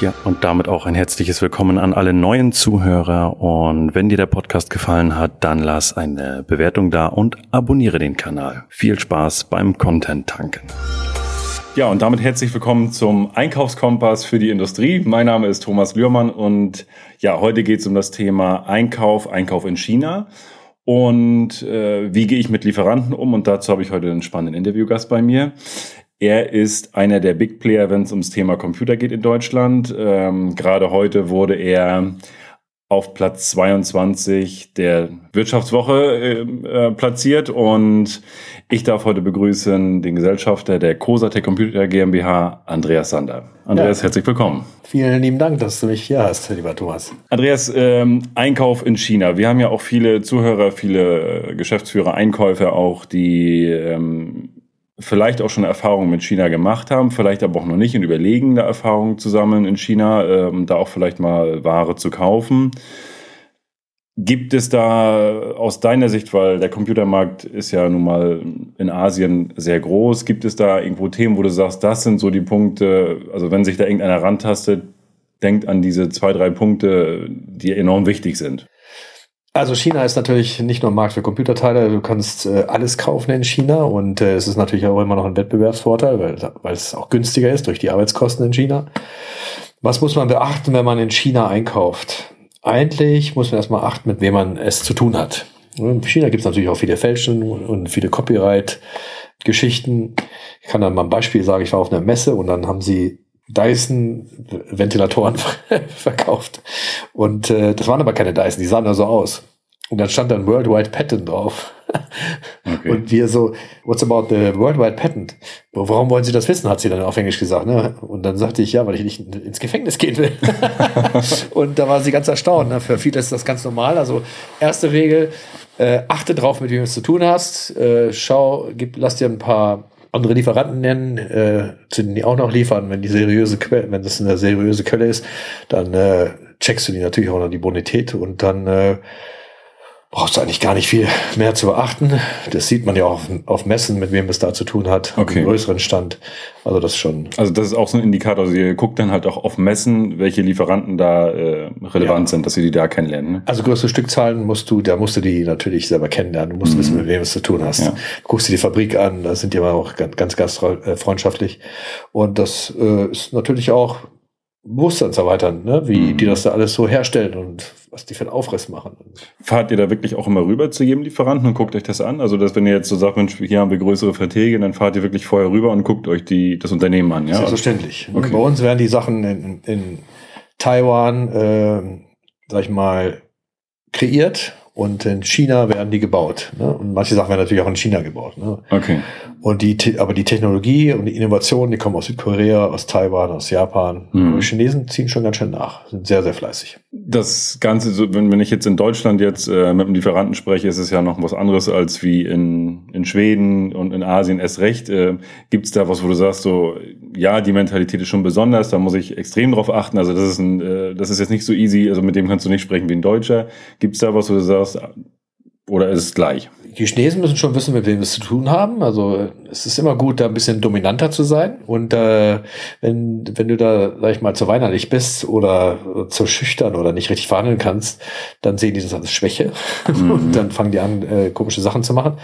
Ja, und damit auch ein herzliches Willkommen an alle neuen Zuhörer. Und wenn dir der Podcast gefallen hat, dann lass eine Bewertung da und abonniere den Kanal. Viel Spaß beim Content tanken. Ja, und damit herzlich willkommen zum Einkaufskompass für die Industrie. Mein Name ist Thomas Lührmann und ja, heute geht es um das Thema Einkauf, Einkauf in China. Und äh, wie gehe ich mit Lieferanten um? Und dazu habe ich heute einen spannenden Interviewgast bei mir. Er ist einer der Big Player, wenn es ums Thema Computer geht in Deutschland. Ähm, Gerade heute wurde er auf Platz 22 der Wirtschaftswoche äh, äh, platziert und ich darf heute begrüßen den Gesellschafter der Cosatec Computer GmbH, Andreas Sander. Andreas, ja. herzlich willkommen. Vielen lieben Dank, dass du mich hier hast, lieber Thomas. Andreas, ähm, Einkauf in China. Wir haben ja auch viele Zuhörer, viele Geschäftsführer, Einkäufer auch, die ähm, vielleicht auch schon Erfahrungen mit China gemacht haben, vielleicht aber auch noch nicht und überlegen, da Erfahrungen zu sammeln in China, ähm, da auch vielleicht mal Ware zu kaufen. Gibt es da aus deiner Sicht, weil der Computermarkt ist ja nun mal in Asien sehr groß, gibt es da irgendwo Themen, wo du sagst, das sind so die Punkte, also wenn sich da irgendeiner rantastet, denkt an diese zwei, drei Punkte, die enorm wichtig sind? Also China ist natürlich nicht nur ein Markt für Computerteile, du kannst äh, alles kaufen in China und äh, es ist natürlich auch immer noch ein Wettbewerbsvorteil, weil, weil es auch günstiger ist durch die Arbeitskosten in China. Was muss man beachten, wenn man in China einkauft? Eigentlich muss man erstmal achten, mit wem man es zu tun hat. In China gibt es natürlich auch viele Fälschen und viele Copyright-Geschichten. Ich kann dann mal ein Beispiel sagen, ich war auf einer Messe und dann haben sie Dyson-Ventilatoren verkauft. Und äh, das waren aber keine Dyson, die sahen nur so aus. Und dann stand dann Worldwide Patent drauf. Okay. Und wir so, what's about the Worldwide Patent? Warum wollen Sie das wissen, hat sie dann auf Englisch gesagt. Ne? Und dann sagte ich, ja, weil ich nicht ins Gefängnis gehen will. und da war sie ganz erstaunt. Ne? Für viele ist das ganz normal. Also erste Regel, äh, achte drauf, mit wem du es zu tun hast. Äh, schau, gib, lass dir ein paar andere Lieferanten nennen, äh, zu denen die auch noch liefern. Wenn die seriöse Quelle, wenn das eine seriöse Quelle ist, dann äh, checkst du die natürlich auch noch die Bonität und dann äh, brauchst du eigentlich gar nicht viel mehr zu beachten. Das sieht man ja auch auf, Messen, mit wem es da zu tun hat, okay. größeren Stand. Also das schon. Also das ist auch so ein Indikator. Also ihr guckt dann halt auch auf Messen, welche Lieferanten da äh, relevant ja. sind, dass ihr die da kennenlernen. Ne? Also größere Stückzahlen musst du, da musst du die natürlich selber kennenlernen. Du musst mhm. wissen, mit wem es zu tun hast. Ja. guckst dir die Fabrik an, da sind die aber auch ganz, ganz gastfreundschaftlich. Und das äh, ist natürlich auch Bewusstsein zu erweitern, ne? wie mhm. die das da alles so herstellen und was die für einen Aufriss machen. Fahrt ihr da wirklich auch immer rüber zu jedem Lieferanten und guckt euch das an? Also, dass wenn ihr jetzt so sagt, Mensch, hier haben wir größere Verträge, dann fahrt ihr wirklich vorher rüber und guckt euch die, das Unternehmen an, ja? Selbstverständlich. Okay. Bei uns werden die Sachen in, in Taiwan, äh, sag ich mal, kreiert und in China werden die gebaut. Ne? Und manche Sachen werden natürlich auch in China gebaut. Ne? Okay. Und die, aber die Technologie und die Innovationen, die kommen aus Südkorea, aus Taiwan, aus Japan. Mhm. Die Chinesen ziehen schon ganz schön nach, sind sehr, sehr fleißig. Das Ganze, wenn ich jetzt in Deutschland jetzt äh, mit einem Lieferanten spreche, ist es ja noch was anderes als wie in, in Schweden und in Asien erst recht. Äh, Gibt es da was, wo du sagst, so, ja, die Mentalität ist schon besonders, da muss ich extrem drauf achten. Also das ist, ein, äh, das ist jetzt nicht so easy, also mit dem kannst du nicht sprechen wie ein Deutscher. Gibt es da was, wo du sagst, aus oder ist es gleich? Die Chinesen müssen schon wissen, mit wem wir es zu tun haben. Also es ist immer gut, da ein bisschen dominanter zu sein. Und äh, wenn, wenn du da, sag ich mal, zu weinerlich bist oder zu schüchtern oder nicht richtig verhandeln kannst, dann sehen die das als Schwäche. Mhm. Und dann fangen die an, äh, komische Sachen zu machen.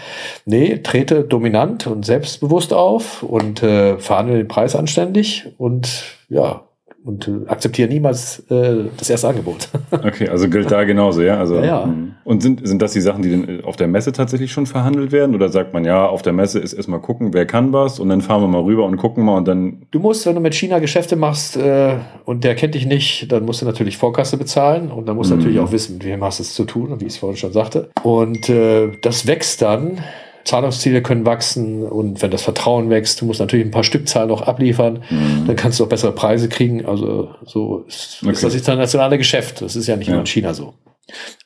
Nee, trete dominant und selbstbewusst auf und äh, verhandle den Preis anständig und ja, und äh, akzeptiere niemals äh, das erste Angebot. okay, also gilt da genauso, ja? Also, ja, ja. Hm. Und sind, sind das die Sachen, die denn auf der Messe tatsächlich schon verhandelt werden? Oder sagt man, ja, auf der Messe ist erstmal gucken, wer kann was und dann fahren wir mal rüber und gucken mal und dann. Du musst, wenn du mit China Geschäfte machst äh, und der kennt dich nicht, dann musst du natürlich Vorkasse bezahlen und dann musst du mhm. natürlich auch wissen, mit wem hast du es zu tun, wie ich es vorhin schon sagte. Und äh, das wächst dann Zahlungsziele können wachsen und wenn das Vertrauen wächst, du musst natürlich ein paar Stückzahlen noch abliefern, mhm. dann kannst du auch bessere Preise kriegen. Also so ist, okay. ist das internationale Geschäft. Das ist ja nicht ja. nur in China so.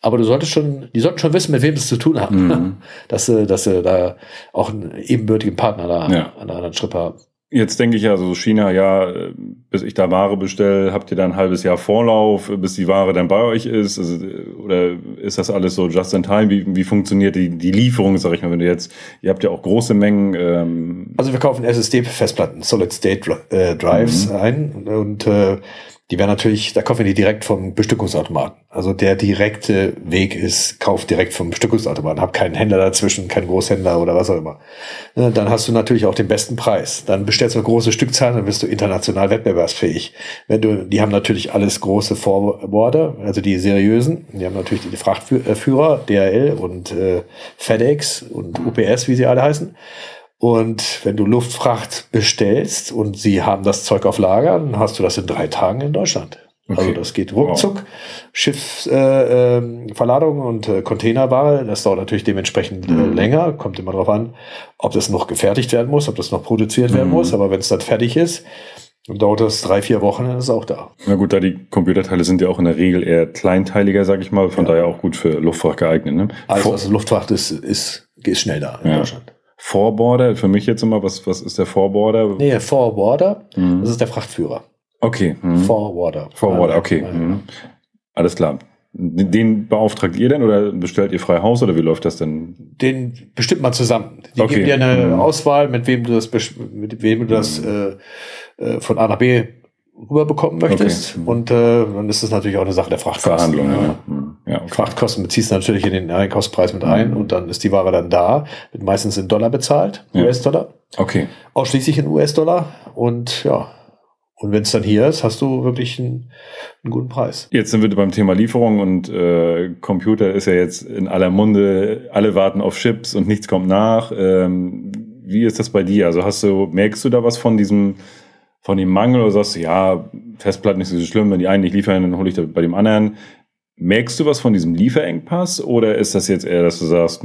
Aber du solltest schon, die sollten schon wissen, mit wem sie es zu tun haben, mhm. dass sie, dass sie da auch einen ebenbürtigen Partner da ja. an der anderen Strippe haben. Jetzt denke ich ja, so China, ja, bis ich da Ware bestelle, habt ihr da ein halbes Jahr Vorlauf, bis die Ware dann bei euch ist? Also, oder ist das alles so just in time? Wie, wie funktioniert die, die Lieferung, sag ich mal, wenn du jetzt, ihr habt ja auch große Mengen, ähm, also wir kaufen SSD-Festplatten, Solid State äh, Drives mhm. ein und äh, die werden natürlich, da kaufen wir die direkt vom Bestückungsautomaten. Also der direkte Weg ist, kauf direkt vom Bestückungsautomaten. Hab keinen Händler dazwischen, keinen Großhändler oder was auch immer. Ne, dann hast du natürlich auch den besten Preis. Dann bestellst du große Stückzahl, dann bist du international wettbewerbsfähig. Wenn du, die haben natürlich alles große Forwarder, also die seriösen. Die haben natürlich die Frachtführer, DHL und äh, FedEx und UPS, wie sie alle heißen. Und wenn du Luftfracht bestellst und sie haben das Zeug auf Lager, dann hast du das in drei Tagen in Deutschland. Also okay. Also das geht ruckzuck. Wow. Schiffsverladung äh, äh, und äh, Containerware, das dauert natürlich dementsprechend äh, mhm. länger. Kommt immer darauf an, ob das noch gefertigt werden muss, ob das noch produziert mhm. werden muss. Aber wenn es dann fertig ist, dann dauert das drei, vier Wochen, dann ist es auch da. Na gut, da die Computerteile sind ja auch in der Regel eher kleinteiliger, sag ich mal, von ja. daher auch gut für Luftfracht geeignet. Ne? Also, also Luftfracht ist, ist, ist schnell da in ja. Deutschland. Forborder, für mich jetzt immer, was, was ist der Forborder? Nee, Forwarder, mhm. das ist der Frachtführer. Okay. Mhm. Forwarder. Forwarder, okay. Mhm. Alles klar. Den beauftragt ihr denn oder bestellt ihr frei Haus oder wie läuft das denn? Den bestimmt mal zusammen. Die okay. geben dir eine mhm. Auswahl, mit wem du das, mit wem du das mhm. äh, äh, von A nach B rüberbekommen möchtest. Okay. Und äh, dann ist es natürlich auch eine Sache der Frachtkosten. Verhandlung, ja. ja okay. Frachtkosten beziehst du natürlich in den Einkaufspreis mit ein und dann ist die Ware dann da, wird meistens in Dollar bezahlt, ja. US-Dollar. Okay. Ausschließlich in US-Dollar und ja. Und wenn es dann hier ist, hast du wirklich einen, einen, guten Preis. Jetzt sind wir beim Thema Lieferung und äh, Computer ist ja jetzt in aller Munde, alle warten auf Chips und nichts kommt nach. Ähm, wie ist das bei dir? Also hast du, merkst du da was von diesem von dem Mangel oder sagst du, ja, Festplatten ist nicht so schlimm, wenn die einen nicht liefern, dann hole ich da bei dem anderen. Merkst du was von diesem Lieferengpass oder ist das jetzt eher, dass du sagst,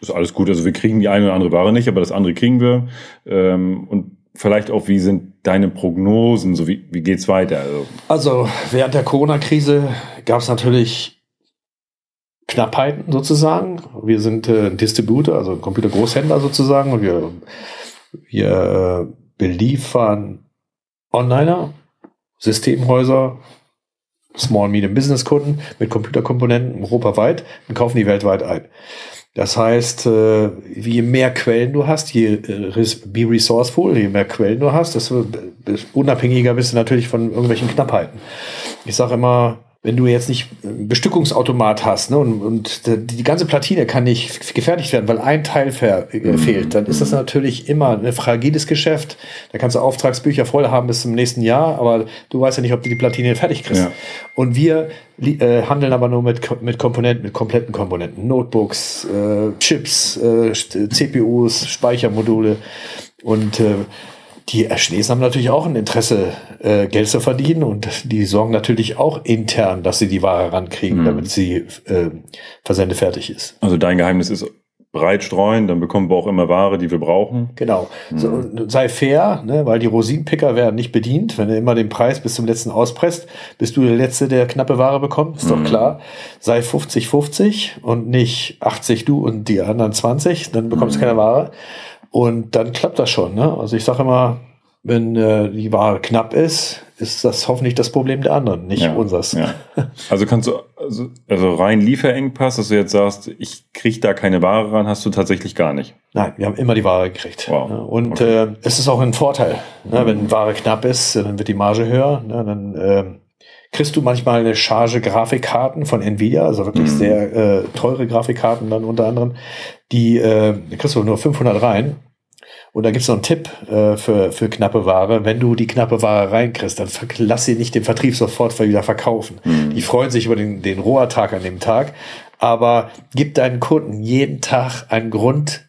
ist alles gut, also wir kriegen die eine oder andere Ware nicht, aber das andere kriegen wir. Ähm, und vielleicht auch, wie sind deine Prognosen, so wie, wie geht's weiter? Also, also während der Corona-Krise gab es natürlich Knappheiten sozusagen. Wir sind äh, Distributor, also Computergroßhändler sozusagen und wir, wir äh, beliefern Onliner, Systemhäuser, Small Medium Business Kunden mit Computerkomponenten europaweit und kaufen die weltweit ein. Das heißt, äh, je mehr Quellen du hast, je äh, be resourceful, je mehr Quellen du hast, desto unabhängiger bist du natürlich von irgendwelchen Knappheiten. Ich sage immer, wenn du jetzt nicht einen Bestückungsautomat hast ne, und, und die ganze Platine kann nicht gefertigt werden, weil ein Teil äh, mhm. fehlt, dann ist das natürlich immer ein fragiles Geschäft. Da kannst du Auftragsbücher voll haben bis zum nächsten Jahr, aber du weißt ja nicht, ob du die Platine fertig kriegst. Ja. Und wir äh, handeln aber nur mit, mit Komponenten, mit kompletten Komponenten. Notebooks, äh, Chips, äh, CPUs, Speichermodule und äh, die Chinesen haben natürlich auch ein Interesse, äh, Geld zu verdienen und die sorgen natürlich auch intern, dass sie die Ware rankriegen, mhm. damit sie äh, Versende fertig ist. Also dein Geheimnis ist breit streuen, dann bekommen wir auch immer Ware, die wir brauchen. Genau. Mhm. So, sei fair, ne, weil die Rosinenpicker werden nicht bedient. Wenn du immer den Preis bis zum letzten auspresst, bist du der Letzte, der knappe Ware bekommt, ist mhm. doch klar. Sei 50-50 und nicht 80 du und die anderen 20, dann bekommst du mhm. keine Ware. Und dann klappt das schon. Ne? Also ich sage immer, wenn äh, die Ware knapp ist, ist das hoffentlich das Problem der anderen, nicht ja, unseres. Ja. Also kannst du, also, also rein Lieferengpass, dass du jetzt sagst, ich kriege da keine Ware ran, hast du tatsächlich gar nicht. Nein, wir haben immer die Ware gekriegt. Wow. Ne? Und okay. äh, es ist auch ein Vorteil. Ne? Wenn Ware knapp ist, dann wird die Marge höher. Ne? Dann äh, kriegst du manchmal eine Charge Grafikkarten von Nvidia, also wirklich mhm. sehr äh, teure Grafikkarten dann unter anderem. Die äh, kriegst du nur 500 rein und da gibt's noch einen Tipp äh, für, für knappe Ware. Wenn du die knappe Ware reinkriegst, dann lass sie nicht den Vertrieb sofort wieder verkaufen. Mhm. Die freuen sich über den, den Rohertag an dem Tag. Aber gib deinen Kunden jeden Tag einen Grund,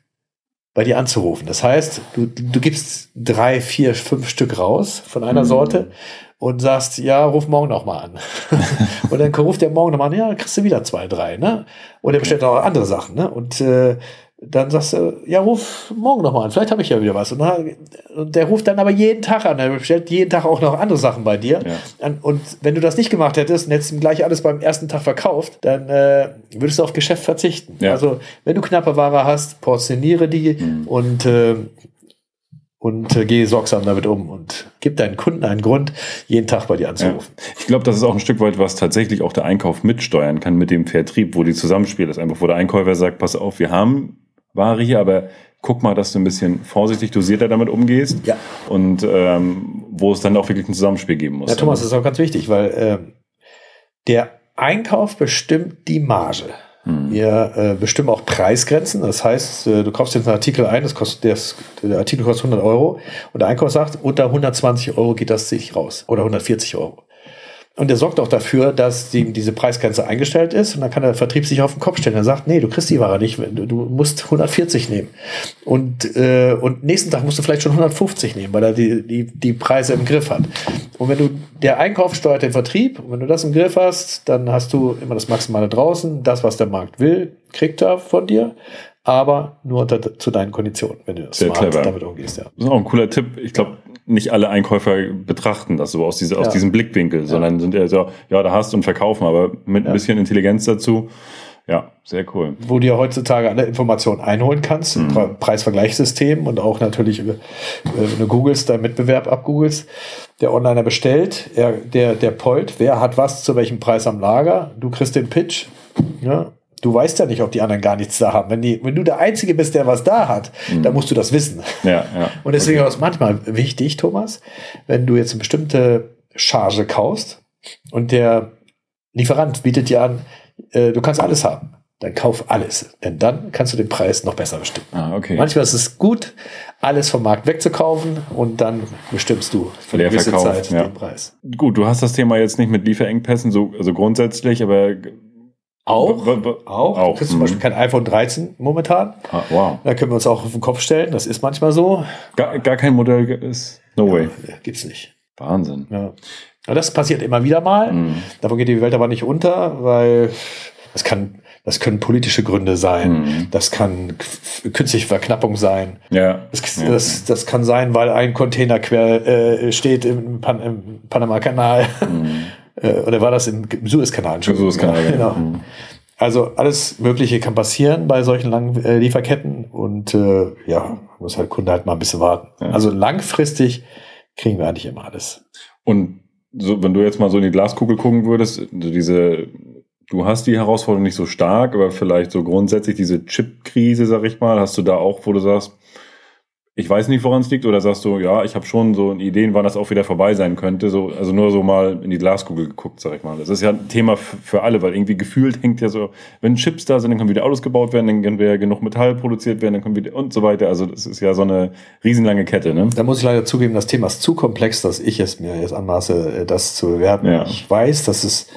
bei dir anzurufen. Das heißt, du, du gibst drei, vier, fünf Stück raus von einer mhm. Sorte und sagst, ja, ruf morgen noch mal an. und dann ruft der morgen noch mal an, ja, kriegst du wieder zwei, drei, ne? Und er bestellt auch andere Sachen, ne? Und äh, dann sagst du, ja, ruf morgen nochmal an, vielleicht habe ich ja wieder was. Und, dann, und, der ruft dann aber jeden Tag an, er bestellt jeden Tag auch noch andere Sachen bei dir. Ja. Und wenn du das nicht gemacht hättest und hättest ihm gleich alles beim ersten Tag verkauft, dann äh, würdest du auf Geschäft verzichten. Ja. Also wenn du knappe Ware hast, portioniere die mhm. und äh, und äh, gehe sorgsam damit um und gib deinen Kunden einen Grund, jeden Tag bei dir anzurufen. Ja. Ich glaube, das ist auch ein Stück weit, was tatsächlich auch der Einkauf mitsteuern kann mit dem Vertrieb, wo die Zusammenspiel ist. Einfach, wo der Einkäufer sagt, pass auf, wir haben Ware hier, aber guck mal, dass du ein bisschen vorsichtig dosierter damit umgehst. Ja. Und ähm, wo es dann auch wirklich ein Zusammenspiel geben muss. Ja, Thomas, das ist auch ganz wichtig, weil äh, der Einkauf bestimmt die Marge. Hm. Wir äh, bestimmen auch Preisgrenzen. Das heißt, äh, du kaufst jetzt einen Artikel ein, das kostet, das, der Artikel kostet 100 Euro und der Einkauf sagt, unter 120 Euro geht das sich raus oder 140 Euro. Und der sorgt auch dafür, dass die, diese Preisgrenze eingestellt ist. Und dann kann der Vertrieb sich auf den Kopf stellen. Er sagt, nee, du kriegst die Ware nicht. Du, musst 140 nehmen. Und, äh, und nächsten Tag musst du vielleicht schon 150 nehmen, weil er die, die, die Preise im Griff hat. Und wenn du, der Einkauf steuert den Vertrieb. Und wenn du das im Griff hast, dann hast du immer das Maximale draußen. Das, was der Markt will, kriegt er von dir aber nur unter, zu deinen Konditionen, wenn du smart damit umgehst. Ja. Das ist auch ein cooler Tipp. Ich glaube, nicht alle Einkäufer betrachten das so aus, diese, ja. aus diesem Blickwinkel, sondern sind eher so, ja, da hast du und verkaufen, aber mit ein bisschen Intelligenz dazu. Ja, sehr cool. Wo du ja heutzutage alle Informationen einholen kannst, mhm. Preisvergleichssystem und auch natürlich, äh, wenn du googelst, deinen Wettbewerb abgoogelst, der Onliner bestellt, er, der, der pollt, wer hat was zu welchem Preis am Lager, du kriegst den Pitch, ja, Du weißt ja nicht, ob die anderen gar nichts da haben. Wenn, die, wenn du der Einzige bist, der was da hat, mhm. dann musst du das wissen. Ja, ja. Und deswegen okay. ist es manchmal wichtig, Thomas, wenn du jetzt eine bestimmte Charge kaufst und der Lieferant bietet dir an, äh, du kannst alles haben, dann kauf alles. Denn dann kannst du den Preis noch besser bestimmen. Ah, okay. Manchmal ist es gut, alles vom Markt wegzukaufen und dann bestimmst du für eine gewisse Zeit ja. den Preis. Gut, du hast das Thema jetzt nicht mit Lieferengpässen so also grundsätzlich, aber auch, auch. auch. Du kriegst zum Beispiel mhm. kein iPhone 13 momentan. Ah, wow. Da können wir uns auch auf den Kopf stellen. Das ist manchmal so. Gar, gar kein Modell ist. No ja, way. Gibt's nicht. Wahnsinn. Ja. Aber das passiert immer wieder mal. Mhm. Davon geht die Welt aber nicht unter, weil das kann, das können politische Gründe sein. Mhm. Das kann künstliche Verknappung sein. Ja. Das, das, das kann sein, weil ein Container quer äh, steht im, Pan im Panama-Kanal. Mhm. Äh, oder war das im, Suezkanal? Im Suezkanal, ja. genau. Mhm. Also alles Mögliche kann passieren bei solchen langen äh, Lieferketten und äh, ja, muss halt Kunde halt mal ein bisschen warten. Ja. Also langfristig kriegen wir eigentlich immer alles. Und so, wenn du jetzt mal so in die Glaskugel gucken würdest, diese, du hast die Herausforderung nicht so stark, aber vielleicht so grundsätzlich diese Chip-Krise, sag ich mal, hast du da auch, wo du sagst, ich weiß nicht, woran es liegt, oder sagst du, ja, ich habe schon so Ideen, wann das auch wieder vorbei sein könnte. So, also nur so mal in die Glaskugel geguckt, sag ich mal. Das ist ja ein Thema für alle, weil irgendwie gefühlt hängt ja so, wenn Chips da sind, dann können wieder Autos gebaut werden, dann können wieder genug Metall produziert werden, dann können wieder und so weiter. Also das ist ja so eine riesenlange Kette. Ne? Da muss ich leider zugeben, das Thema ist zu komplex, dass ich es mir jetzt anmaße, das zu bewerten. Ja. Ich weiß, dass es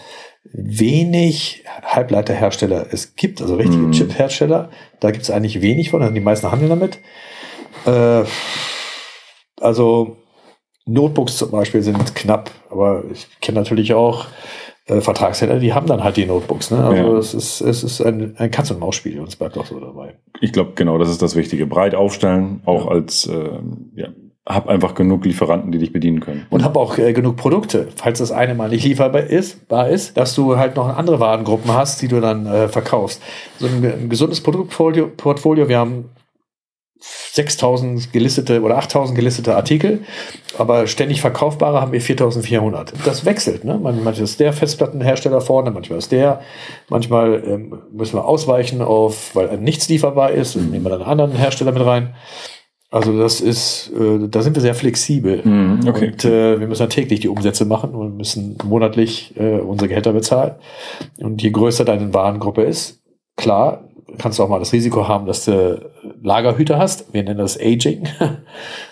wenig Halbleiterhersteller es gibt, also richtige mm. Chip-Hersteller. Da gibt es eigentlich wenig von, also die meisten handeln damit. Äh, also Notebooks zum Beispiel sind knapp, aber ich kenne natürlich auch äh, Vertragshändler, die haben dann halt die Notebooks. Ne? Also ja. es ist, es ist ein, ein Katz-und-Maus-Spiel und es bleibt auch so dabei. Ich glaube, genau, das ist das Wichtige. Breit aufstellen, auch ja. als äh, ja, hab einfach genug Lieferanten, die dich bedienen können. Und hab auch äh, genug Produkte, falls das eine mal nicht lieferbar ist, bar ist, dass du halt noch andere Warengruppen hast, die du dann äh, verkaufst. So ein, ein gesundes Produktportfolio, Portfolio, wir haben 6000 gelistete oder 8000 gelistete Artikel, aber ständig verkaufbare haben wir 4400. Das wechselt, ne? Manchmal ist der Festplattenhersteller vorne, manchmal ist der, manchmal ähm, müssen wir ausweichen auf, weil nichts lieferbar ist, und nehmen wir dann einen anderen Hersteller mit rein. Also das ist, äh, da sind wir sehr flexibel. Mm, okay. Und äh, wir müssen ja täglich die Umsätze machen und müssen monatlich äh, unsere Gehälter bezahlen. Und je größer deine Warengruppe ist, klar, kannst du auch mal das Risiko haben, dass du Lagerhüter hast. Wir nennen das Aging.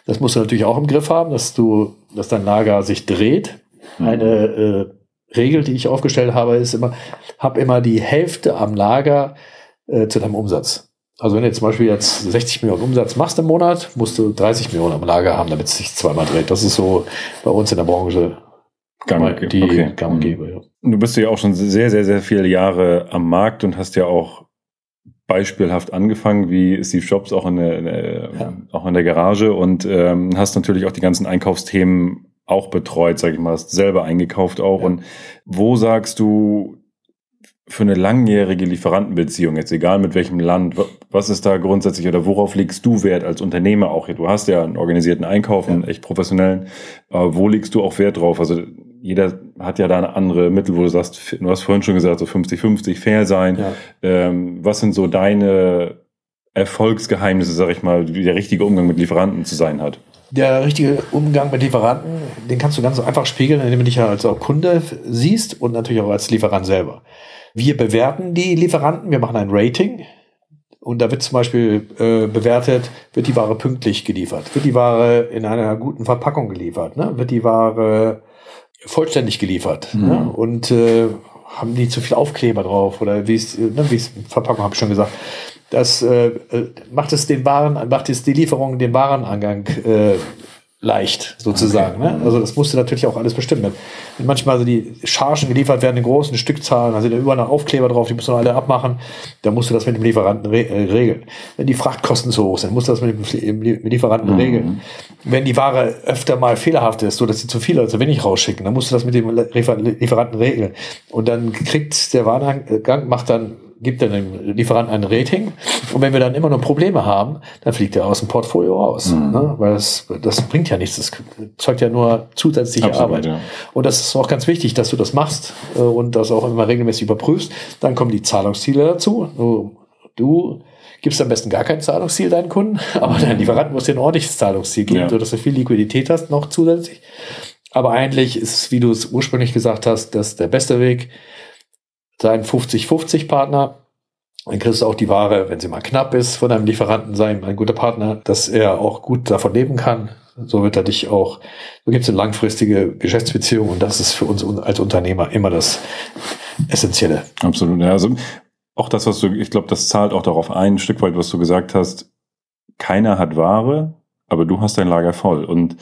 Das musst du natürlich auch im Griff haben, dass du, dass dein Lager sich dreht. Mhm. Eine äh, Regel, die ich aufgestellt habe, ist immer, hab immer die Hälfte am Lager äh, zu deinem Umsatz. Also wenn du jetzt zum Beispiel jetzt 60 Millionen Umsatz machst im Monat, musst du 30 Millionen am Lager haben, damit es sich zweimal dreht. Das ist so bei uns in der Branche gang, die okay. gang und gäbe. Ja. Du bist ja auch schon sehr, sehr, sehr viele Jahre am Markt und hast ja auch beispielhaft angefangen, wie Steve Jobs auch in der, in der ja. auch in der Garage und ähm, hast natürlich auch die ganzen Einkaufsthemen auch betreut, sag ich mal, hast selber eingekauft auch. Ja. Und wo sagst du für eine langjährige Lieferantenbeziehung, jetzt egal mit welchem Land, was ist da grundsätzlich oder worauf legst du Wert als Unternehmer auch? Du hast ja einen organisierten Einkauf, einen echt professionellen. Wo legst du auch Wert drauf? Also jeder hat ja da andere Mittel, wo du sagst, du hast vorhin schon gesagt, so 50-50 fair sein. Ja. Ähm, was sind so deine Erfolgsgeheimnisse, sag ich mal, wie der richtige Umgang mit Lieferanten zu sein hat? Der richtige Umgang mit Lieferanten, den kannst du ganz einfach spiegeln, indem du dich ja als auch Kunde siehst und natürlich auch als Lieferant selber. Wir bewerten die Lieferanten, wir machen ein Rating. Und da wird zum Beispiel äh, bewertet, wird die Ware pünktlich geliefert, wird die Ware in einer guten Verpackung geliefert, ne? wird die Ware vollständig geliefert mhm. ne? und äh, haben die zu viel Aufkleber drauf oder wie es, ne, wie es Verpackung habe ich schon gesagt. Das äh, äh, macht es den Waren, macht es die Lieferung, den Warenangang äh, leicht, sozusagen. Okay. Ne? Also das musste natürlich auch alles bestimmen. Wenn manchmal also die Chargen geliefert werden in großen Stückzahlen, also da überall noch Aufkleber drauf, die müssen alle abmachen, dann musst du das mit dem Lieferanten re äh, regeln. Wenn die Frachtkosten zu hoch sind, musst du das mit dem Lieferanten mhm. regeln. Wenn die Ware öfter mal fehlerhaft ist, so dass sie zu viel oder zu wenig rausschicken, dann musst du das mit dem Lieferanten regeln. Und dann kriegt der Warengang, macht dann gibt dann dem Lieferanten ein Rating. Und wenn wir dann immer nur Probleme haben, dann fliegt er aus dem Portfolio raus. Mhm. Ne? Weil das, das bringt ja nichts. Das zeugt ja nur zusätzliche Absolut, Arbeit. Ja. Und das ist auch ganz wichtig, dass du das machst äh, und das auch immer regelmäßig überprüfst. Dann kommen die Zahlungsziele dazu. Du, du gibst am besten gar kein Zahlungsziel deinen Kunden, aber dein Lieferant muss dir ein ordentliches Zahlungsziel geben, ja. sodass du viel Liquidität hast noch zusätzlich. Aber eigentlich ist, wie du es ursprünglich gesagt hast, das der beste Weg, sein 50-50-Partner. Dann kriegst du auch die Ware, wenn sie mal knapp ist, von einem Lieferanten sein, ein guter Partner, dass er auch gut davon leben kann. So wird er dich auch, so gibt es eine langfristige Geschäftsbeziehung und das ist für uns als Unternehmer immer das Essentielle. Absolut. Ja, also auch das, was du, ich glaube, das zahlt auch darauf ein, ein Stück weit, was du gesagt hast. Keiner hat Ware, aber du hast dein Lager voll. Und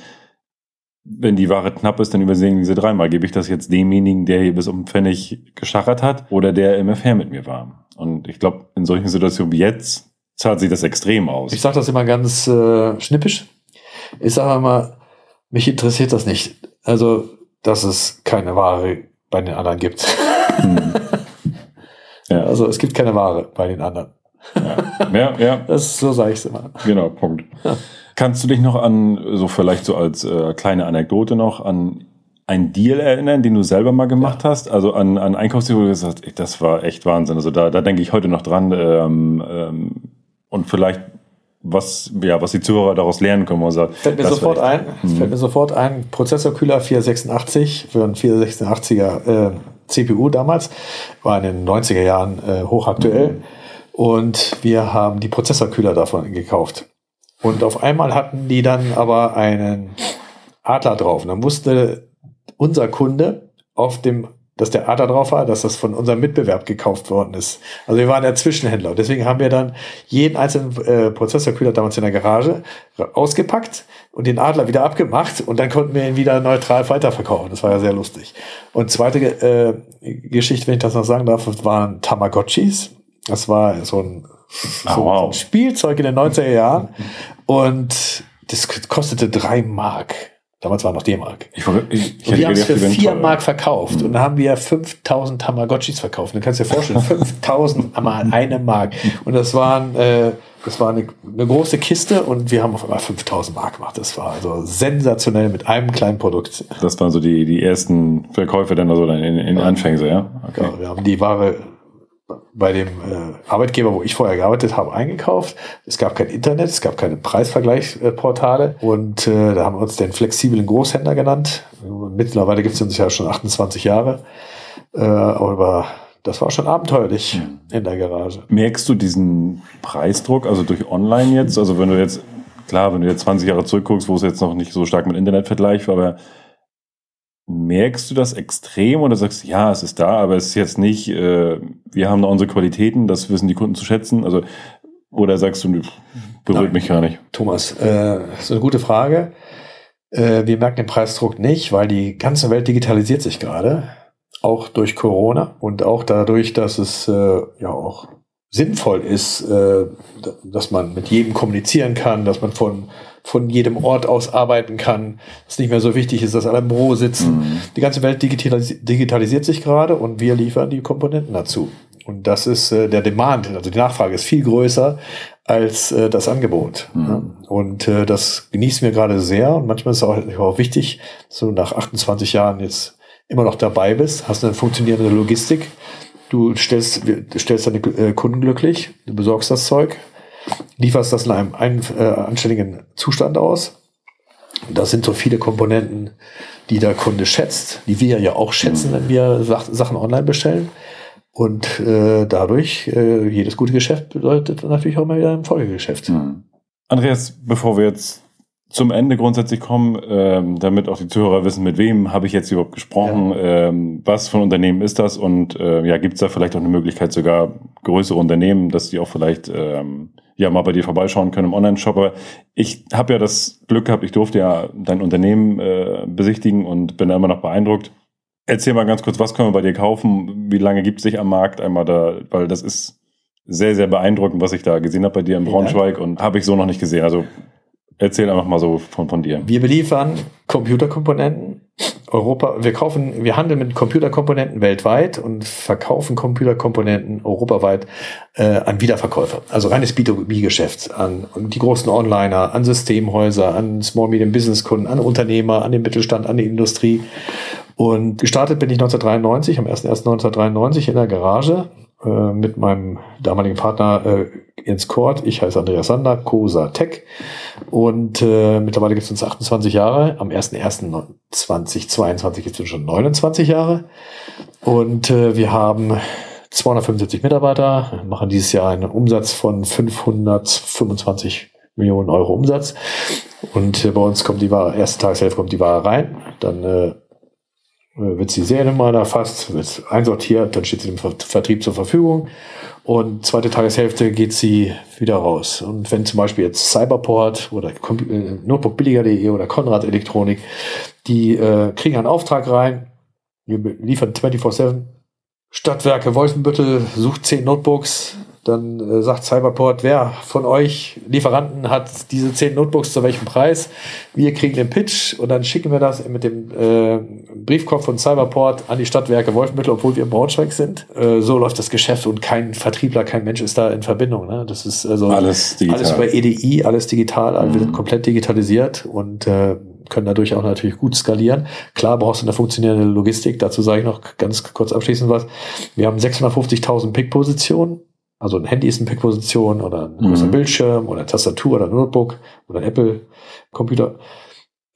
wenn die Ware knapp ist, dann übersehen diese dreimal. Gebe ich das jetzt demjenigen, der hier bis um Pfennig geschachert hat oder der im Fair mit mir war? Und ich glaube, in solchen Situationen wie jetzt zahlt sich das extrem aus. Ich sage das immer ganz äh, schnippisch. Ich sage immer, mich interessiert das nicht. Also, dass es keine Ware bei den anderen gibt. Hm. Ja. Also, es gibt keine Ware bei den anderen. Ja, ja. ja. Das, so sage ich es immer. Genau, Punkt. Ja. Kannst du dich noch an, so vielleicht so als äh, kleine Anekdote noch, an einen Deal erinnern, den du selber mal gemacht ja. hast? Also an, an Einkaufsdeal, wo du gesagt hast, das war echt Wahnsinn. Also da, da denke ich heute noch dran. Ähm, ähm, und vielleicht was, ja, was die Zuhörer daraus lernen können. Also, fällt mir sofort ein, mhm. fällt mir sofort ein, Prozessorkühler 486 für einen 486er äh, CPU damals, war in den 90er Jahren äh, hochaktuell. Mhm. Und wir haben die Prozessorkühler davon gekauft. Und auf einmal hatten die dann aber einen Adler drauf. Und dann wusste unser Kunde auf dem, dass der Adler drauf war, dass das von unserem Mitbewerb gekauft worden ist. Also wir waren der Zwischenhändler. Und deswegen haben wir dann jeden einzelnen äh, Prozessorkühler damals in der Garage ausgepackt und den Adler wieder abgemacht und dann konnten wir ihn wieder neutral weiterverkaufen. Das war ja sehr lustig. Und zweite äh, Geschichte, wenn ich das noch sagen darf, waren Tamagotchis. Das war so ein so, wow. so ein Spielzeug in den 90er Jahren. Und das kostete drei Mark. Damals war noch D-Mark. Ich, ich, ich und wir haben es für vier Mark verkauft. Mhm. Und dann haben wir 5000 Tamagotchis verkauft. Du kannst dir vorstellen, 5000 einmal eine Mark. Und das waren, äh, das war eine, eine, große Kiste und wir haben auf einmal 5000 Mark gemacht. Das war also sensationell mit einem kleinen Produkt. Das waren so die, die ersten Verkäufe dann also in, in ja. Anfängen, ja? Okay. Ja, wir haben die Ware bei dem äh, Arbeitgeber, wo ich vorher gearbeitet habe, eingekauft. Es gab kein Internet, es gab keine Preisvergleichsportale und äh, da haben wir uns den flexiblen Großhändler genannt. Mittlerweile gibt es uns ja schon 28 Jahre, äh, aber das war schon abenteuerlich mhm. in der Garage. Merkst du diesen Preisdruck, also durch Online jetzt? Also wenn du jetzt, klar, wenn du jetzt 20 Jahre zurückguckst, wo es jetzt noch nicht so stark mit Internet vergleicht war, aber Merkst du das extrem oder sagst du, ja, es ist da, aber es ist jetzt nicht, äh, wir haben da unsere Qualitäten, das wissen die Kunden zu schätzen? Also, oder sagst du, berührt Nein. mich gar nicht? Thomas, äh, ist eine gute Frage. Äh, wir merken den Preisdruck nicht, weil die ganze Welt digitalisiert sich gerade, auch durch Corona und auch dadurch, dass es äh, ja auch sinnvoll ist, äh, dass man mit jedem kommunizieren kann, dass man von von jedem Ort aus arbeiten kann, dass nicht mehr so wichtig ist, dass alle im Büro sitzen. Mhm. Die ganze Welt digitalis digitalisiert sich gerade und wir liefern die Komponenten dazu. Und das ist äh, der Demand, also die Nachfrage ist viel größer als äh, das Angebot. Mhm. Und äh, das genießen wir gerade sehr. Und manchmal ist es auch, auch wichtig, so nach 28 Jahren jetzt immer noch dabei bist, hast eine funktionierende Logistik. Du stellst, stellst deine äh, Kunden glücklich, du besorgst das Zeug lieferst das in einem ein, äh, anständigen Zustand aus. Das sind so viele Komponenten, die der Kunde schätzt, die wir ja auch schätzen, wenn wir Sachen online bestellen. Und äh, dadurch, äh, jedes gute Geschäft bedeutet natürlich auch mal wieder ein Folgegeschäft. Mhm. Andreas, bevor wir jetzt zum Ende grundsätzlich kommen, ähm, damit auch die Zuhörer wissen, mit wem habe ich jetzt überhaupt gesprochen, ja. ähm, was für ein Unternehmen ist das und äh, ja, gibt es da vielleicht auch eine Möglichkeit, sogar größere Unternehmen, dass die auch vielleicht ähm, ja mal bei dir vorbeischauen können im Online-Shop. Aber ich habe ja das Glück gehabt, ich durfte ja dein Unternehmen äh, besichtigen und bin da immer noch beeindruckt. Erzähl mal ganz kurz, was können wir bei dir kaufen? Wie lange gibt es sich am Markt einmal da? Weil das ist sehr, sehr beeindruckend, was ich da gesehen habe bei dir in Braunschweig und habe ich so noch nicht gesehen. Also Erzähl einfach mal so von, von dir. Wir beliefern Computerkomponenten. Europa, wir kaufen, wir handeln mit Computerkomponenten weltweit und verkaufen Computerkomponenten europaweit äh, an Wiederverkäufer. Also reines B2B-Geschäft an die großen Onliner, an Systemhäuser, an Small Medium Business Kunden, an Unternehmer, an den Mittelstand, an die Industrie. Und gestartet bin ich 1993, am 01.01.1993 in der Garage äh, mit meinem damaligen Partner äh, Jens Kort. Ich heiße Andreas Sander, Cosa Tech. Und äh, mittlerweile gibt es uns 28 Jahre. Am 01.01.2022 gibt es schon 29 Jahre. Und äh, wir haben 275 Mitarbeiter, machen dieses Jahr einen Umsatz von 525 Millionen Euro Umsatz. Und äh, bei uns kommt die Ware, erste Tageshälfte kommt die Ware rein, dann äh, wird sie Seriennummer erfasst, wird einsortiert, dann steht sie dem Vertrieb zur Verfügung. Und zweite Tageshälfte geht sie wieder raus. Und wenn zum Beispiel jetzt Cyberport oder äh, Notebookbilliger.de oder Konrad Elektronik, die äh, kriegen einen Auftrag rein, wir liefern 24-7, Stadtwerke Wolfenbüttel sucht zehn Notebooks, dann äh, sagt Cyberport, wer von euch Lieferanten hat diese zehn Notebooks zu welchem Preis? Wir kriegen den Pitch und dann schicken wir das mit dem äh, Briefkopf von Cyberport an die Stadtwerke Wolfmittel, obwohl wir im Braunschweig sind. Äh, so läuft das Geschäft und kein Vertriebler, kein Mensch ist da in Verbindung. Ne? Das ist also alles, digital. alles über EDI, alles digital, mhm. wir sind komplett digitalisiert und äh, können dadurch auch natürlich gut skalieren. Klar brauchst du eine funktionierende Logistik. Dazu sage ich noch ganz kurz abschließend was. Wir haben 650.000 Pick-Positionen also ein Handy ist eine Pick-Position oder ein großer mhm. Bildschirm oder eine Tastatur oder ein Notebook oder ein Apple-Computer.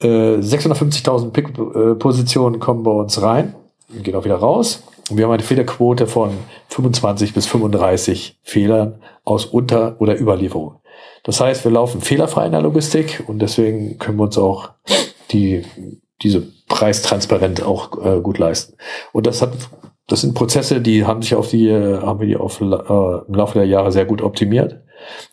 Äh, 650.000 Pick-Positionen kommen bei uns rein und gehen auch wieder raus. Und wir haben eine Fehlerquote von 25 bis 35 Fehlern aus Unter- oder Überlieferung. Das heißt, wir laufen fehlerfrei in der Logistik und deswegen können wir uns auch die, diese preistransparent auch äh, gut leisten. Und das hat das sind Prozesse, die haben sich auf die, haben wir die auf, äh, im Laufe der Jahre sehr gut optimiert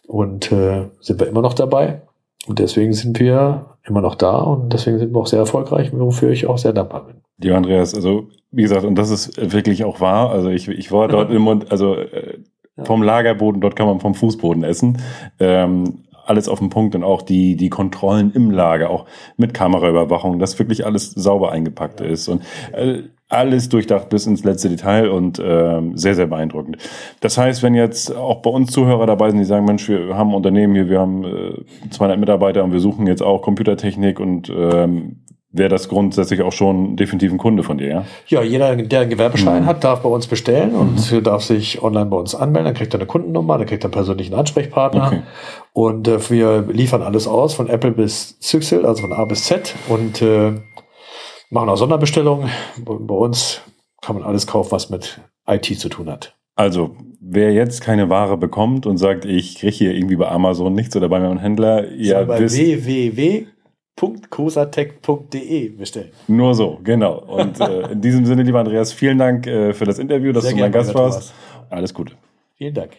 und äh, sind wir immer noch dabei. Und deswegen sind wir immer noch da und deswegen sind wir auch sehr erfolgreich, wofür ich auch sehr dankbar bin. Ja, Andreas, also wie gesagt, und das ist wirklich auch wahr. Also ich, ich war dort im Mund, also äh, vom Lagerboden, dort kann man vom Fußboden essen. Ähm, alles auf den Punkt und auch die, die Kontrollen im Lager, auch mit Kameraüberwachung, dass wirklich alles sauber eingepackt ist und äh, alles durchdacht bis ins letzte Detail und äh, sehr, sehr beeindruckend. Das heißt, wenn jetzt auch bei uns Zuhörer dabei sind, die sagen, Mensch, wir haben ein Unternehmen hier, wir haben äh, 200 Mitarbeiter und wir suchen jetzt auch Computertechnik und ähm, wäre das grundsätzlich auch schon definitiv ein Kunde von dir, ja? Ja, jeder, der einen Gewerbeschein mhm. hat, darf bei uns bestellen und mhm. darf sich online bei uns anmelden. Dann kriegt er eine Kundennummer, dann kriegt er einen persönlichen Ansprechpartner. Okay. Und äh, wir liefern alles aus, von Apple bis Zyxel, also von A bis Z. Und äh, machen auch Sonderbestellungen. Bei uns kann man alles kaufen, was mit IT zu tun hat. Also, wer jetzt keine Ware bekommt und sagt, ich kriege hier irgendwie bei Amazon nichts oder bei meinem Händler, ja, bei www.cosatech.de bestellen. Nur so, genau. Und äh, in diesem Sinne, lieber Andreas, vielen Dank äh, für das Interview, dass Sehr du mein Gast warst. Alles Gute. Vielen Dank.